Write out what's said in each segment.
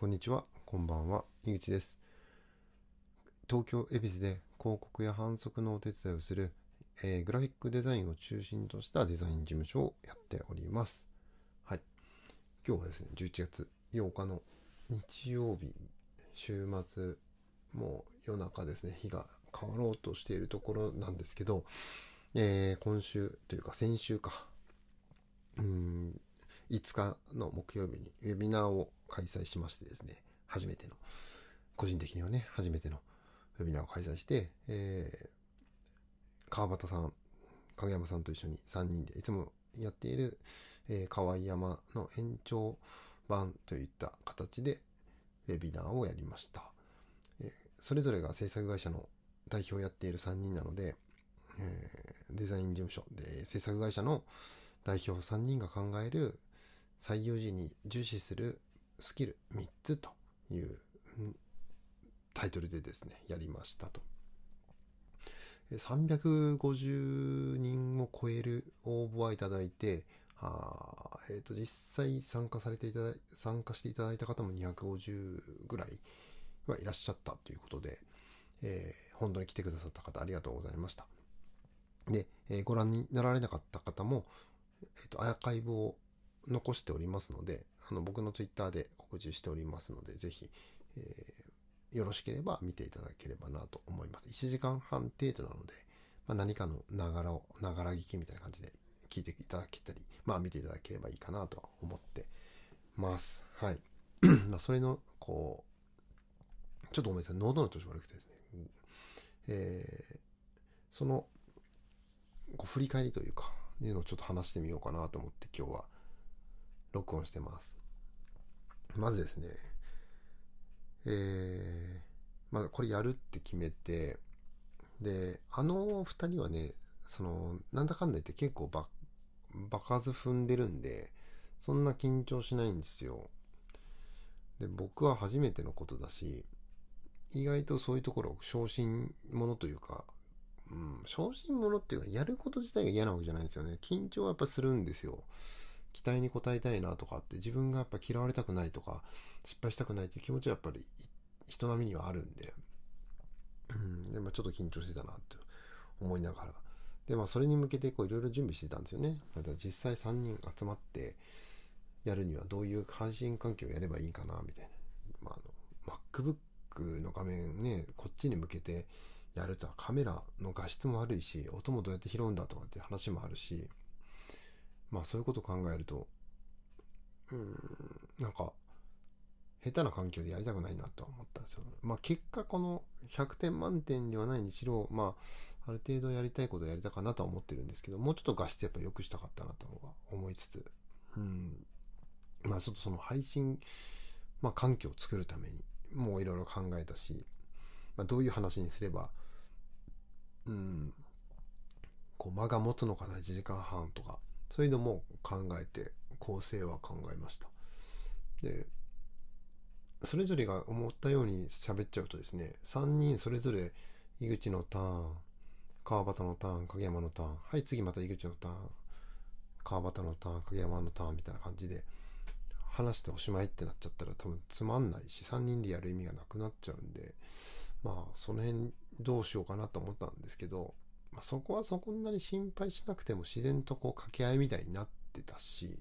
こんにちは、こんばんは、井口です。東京恵比寿で広告や販促のお手伝いをする、えーグラフィックデザインを中心としたデザイン事務所をやっております。はい。今日はですね、11月8日の日曜日、週末、もう夜中ですね、日が変わろうとしているところなんですけど、えー今週というか先週か、うん、5日の木曜日にウェビナーを開催しましてですね、初めての、個人的にはね、初めてのウェビナーを開催して、えー川端さん、影山さんと一緒に3人でいつもやっている、えー河合山の延長版といった形でウェビナーをやりました。えーそれぞれが制作会社の代表をやっている3人なので、えーデザイン事務所で制作会社の代表3人が考える採用時に重視するスキル3つというタイトルでですね、やりましたと。350人を超える応募はいただいて、あえーと実際参加されていただ参加していただいた方も250ぐらいはいらっしゃったということで、えー本当に来てくださった方ありがとうございました。で、えーご覧になられなかった方も、えーとアーカイブを残しておりますので、あの僕のツイッターで告知しておりますので、ぜひ、えーよろしければ見ていただければなと思います。1時間半程度なので、まあ、何かのながらを、ながら聞きみたいな感じで聞いていただけたり、まあ見ていただければいいかなとは思ってます。はい。まあそれの、こう、ちょっとごめんなさい、喉の調子悪くてですね、えーその、こう振り返りというか、いうのをちょっと話してみようかなと思って今日は録音してます。まずですね、えー、まあこれやるって決めて、で、あの二人はね、その、なんだかんだ言って結構ば、場数踏んでるんで、そんな緊張しないんですよ。で、僕は初めてのことだし、意外とそういうところ、小心者というか、うん、小心者っていうか、やること自体が嫌なわけじゃないんですよね。緊張はやっぱするんですよ。期待に応えたいなとかって、自分がやっぱ嫌われたくないとか、失敗したくないっていう気持ちはやっぱり人並みにはあるんで、うん、でもちょっと緊張してたなって思いながら。で、まあそれに向けてこういろいろ準備してたんですよね。だから実際3人集まってやるにはどういう配信環境をやればいいかな、みたいな。まあ、あの、MacBook の画面ね、こっちに向けてやるとカメラの画質も悪いし、音もどうやって拾うんだとかって話もあるし、まあそういうことを考えると、うん、なんか、下手な環境でやりたくないなとは思ったんですよ。まあ結果この100点満点ではないにしろ、まあある程度やりたいことをやりたかなとは思ってるんですけど、もうちょっと画質やっぱ良くしたかったなとは思いつつ、うん。まあちょっとその配信、まあ環境を作るためにもういろいろ考えたし、まあどういう話にすれば、うん、こう間が持つのかな、1時間半とか、そういうのも考えて、構成は考えました。で、それぞれが思ったように喋っちゃうとですね、3人それぞれ井口のターン、川端のターン、影山のターン、はい、次また井口のターン、川端のターン、影山のターンみたいな感じで話しておしまいってなっちゃったら多分つまんないし、3人でやる意味がなくなっちゃうんで、まあ、その辺どうしようかなと思ったんですけど、まあ、そこはそこんなに心配しなくても自然とこう掛け合いみたいになってたし、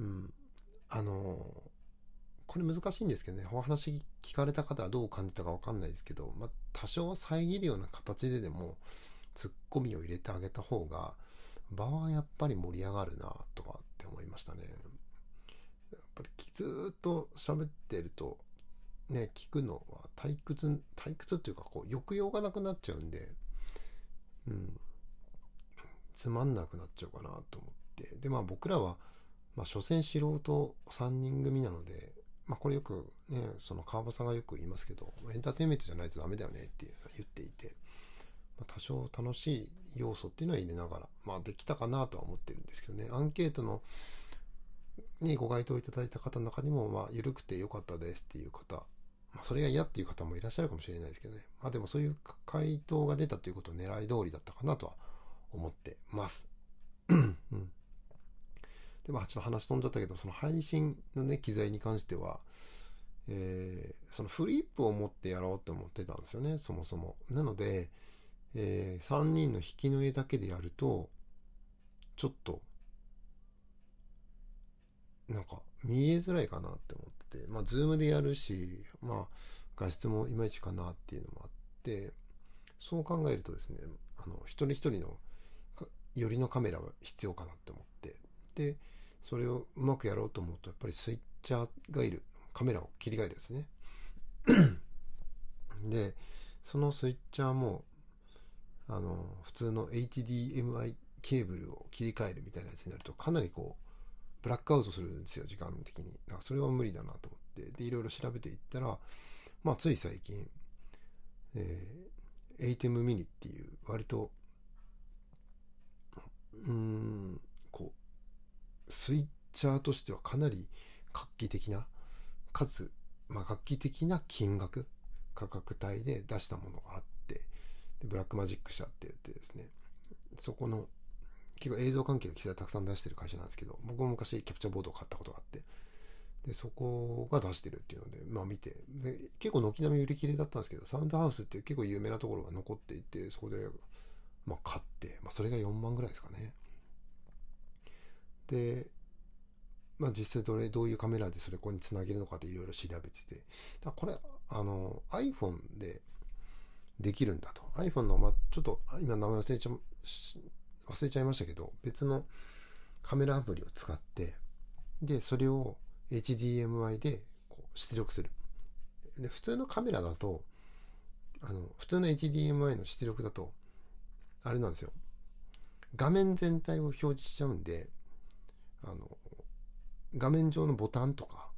うん、あのこれ難しいんですけどね、お話聞かれた方はどう感じたかわかんないですけど、まあ、多少は遮るような形ででも、ツッコミを入れてあげた方が、場はやっぱり盛り上がるな、とかって思いましたね。やっぱりずっと喋ってると、ね、聞くのは退屈、退屈っていうか、こう、抑揚がなくなっちゃうんで、うん、つまんなくなっちゃうかなと思って。で、まあ僕らは、まあ所詮素人3人組なので、まあこれよくね、その川端さんがよく言いますけど、エンターテインメントじゃないとダメだよねっていう言っていて、まあ、多少楽しい要素っていうのは入れながら、まあできたかなとは思ってるんですけどね、アンケートのにご回答いただいた方の中にも、まあ緩くて良かったですっていう方、まあそれが嫌っていう方もいらっしゃるかもしれないですけどね、まあでもそういう回答が出たということを狙い通りだったかなとは思ってます。うんで、まあちょっと話飛んじゃったけど、その配信のね、機材に関しては、えー、そのフリップを持ってやろうって思ってたんですよね、そもそも。なので、えー、3人の引きの絵だけでやると、ちょっと、なんか見えづらいかなって思って、まあ、ズームでやるし、まあ、画質もいまいちかなっていうのもあって、そう考えるとですね、あの、一人一人のよりのカメラが必要かなって思って、で、それをうまくやろうと思うと、やっぱりスイッチャーがいる。カメラを切り替えるですね。で、そのスイッチャーも、あの、普通の HDMI ケーブルを切り替えるみたいなやつになると、かなりこう、ブラックアウトするんですよ、時間的に。だからそれは無理だなと思って。で、いろいろ調べていったら、まあ、つい最近、えー、ATEM mini っていう、割と、うん、こう、スイッチャーとしてはかなり画期的な、かつ、まあ、画期的な金額、価格帯で出したものがあって、でブラックマジック社って言ってですね、そこの結構映像関係の機材たくさん出してる会社なんですけど、僕も昔キャプチャーボードを買ったことがあって、で、そこが出してるっていうので、まあ見て、で、結構軒並み売り切れだったんですけど、サウンドハウスっていう結構有名なところが残っていて、そこで、まあ買って、まあそれが4万ぐらいですかね。で、まあ実際どれ、どういうカメラでそれここにつなげるのかっていろいろ調べてて、だこれ、あの、iPhone でできるんだと。iPhone の、まあちょっと、今名前忘れちゃ忘れちゃいましたけど、別のカメラアプリを使って、で、それを HDMI でこう出力する。で、普通のカメラだと、あの、普通の HDMI の出力だと、あれなんですよ。画面全体を表示しちゃうんで、あの、画面上のボタンとか、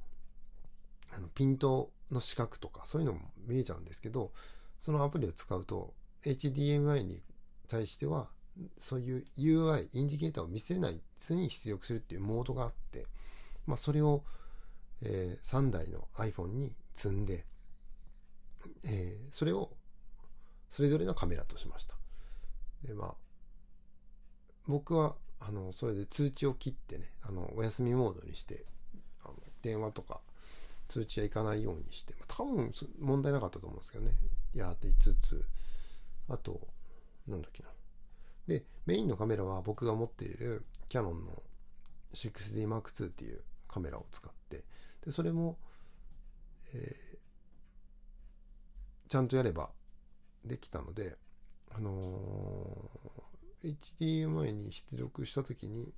あのピントの四角とか、そういうのも見えちゃうんですけど、そのアプリを使うと、HDMI に対してはそういう UI、インディケーターを見せない常に出力するっていうモードがあって、まあ、それを、えー、3台の iPhone に積んで、えー、それをそれぞれのカメラとしました。で、まあ、僕は、あの、それで通知を切ってね、あの、お休みモードにして、あの電話とか通知はいかないようにして、まあ、多分問題なかったと思うんですけどね、やっていつつ、あと、なんだっけな。で、メインのカメラは僕が持っているキャノンの 6D Mark II っていうカメラを使って、で、それも、えー、ちゃんとやればできたので、あのー、HDMI に出力したときに、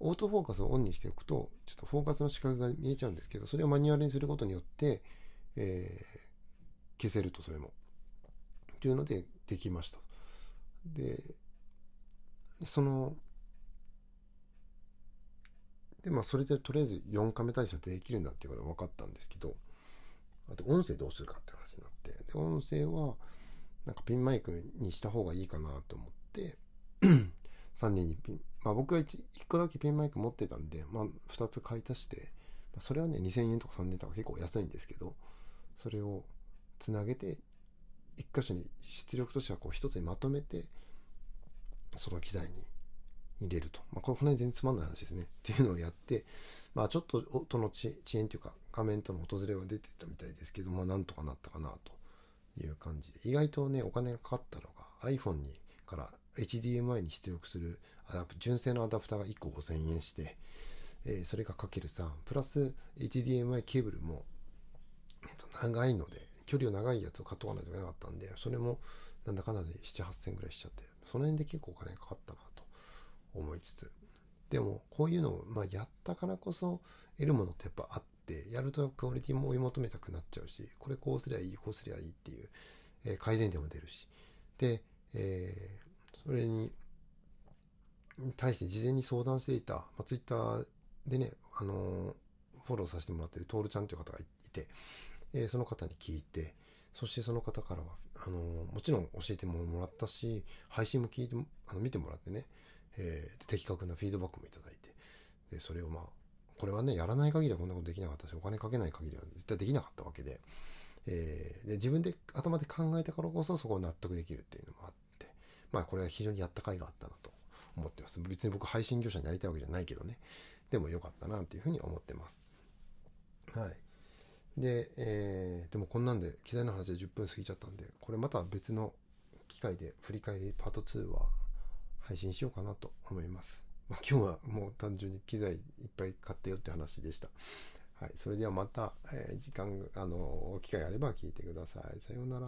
オートフォーカスをオンにしておくと、ちょっとフォーカスの視覚が見えちゃうんですけど、それをマニュアルにすることによって、えー、消せると、それも。というので、できました。で、その、で、まあ、それでとりあえず4カメ対策できるんだっていうことが分かったんですけど、あと音声どうするかって話になって、で、音声は、なんかピンマイクにした方がいいかなと思って、3人にピン、まあ僕は 1, 1個だけピンマイク持ってたんで、まあ2つ買い足して、まあ、それはね、2000円とか3000円とか結構安いんですけど、それをつなげて、1箇所に出力としてはこう1つにまとめて、その機材に入れると。まあ、これ、この辺全然つまんない話ですね。っていうのをやって、まあ、ちょっと音の遅延というか、画面との訪れは出てたみたいですけど、まあ、なんとかなったかなという感じで。意外とね、お金がかかったのが iPhone にから HDMI に出力する純正のアダプターが1個5000円して、えー、それがかける3、プラス HDMI ケーブルも、えっと、長いので、距離を長いやつを買っとかないといけなかったんで、それもなんだかんだで7、8000ぐらいしちゃって、その辺で結構お金かかったなと思いつつ。でも、こういうのを、まあ、やったからこそ得るものってやっぱあって、やるとクオリティも追い求めたくなっちゃうし、これこうすりゃいい、こうすりゃいいっていう、えー、改善点も出るし。で、えー、それに対して事前に相談していた、まあ、ツイッターでね、あのー、フォローさせてもらってるトールちゃんという方がいて、えー、その方に聞いて、そしてその方からは、あのもちろん教えてもらったし、配信も聞いて、あの見てもらってね、えー、的確なフィードバックもいただいて、で、それをまあ、これはね、やらない限りはこんなことできなかったし、お金かけない限りは絶対できなかったわけで、えー、で自分で頭で考えたからこそそこを納得できるっていうのもあって、まあこれは非常にやった甲斐があったなと思ってます。別に僕配信業者になりたいわけじゃないけどね。でもよかったなというふうに思ってます。はい。で、えー、でもこんなんで機材の話で10分過ぎちゃったんで、これまた別の機会で振り返りパート2は配信しようかなと思います。まあ、今日はもう単純に機材いっぱい買ってよって話でした。はい。それではまた、えー、時間、あの、機会あれば聞いてください。さようなら。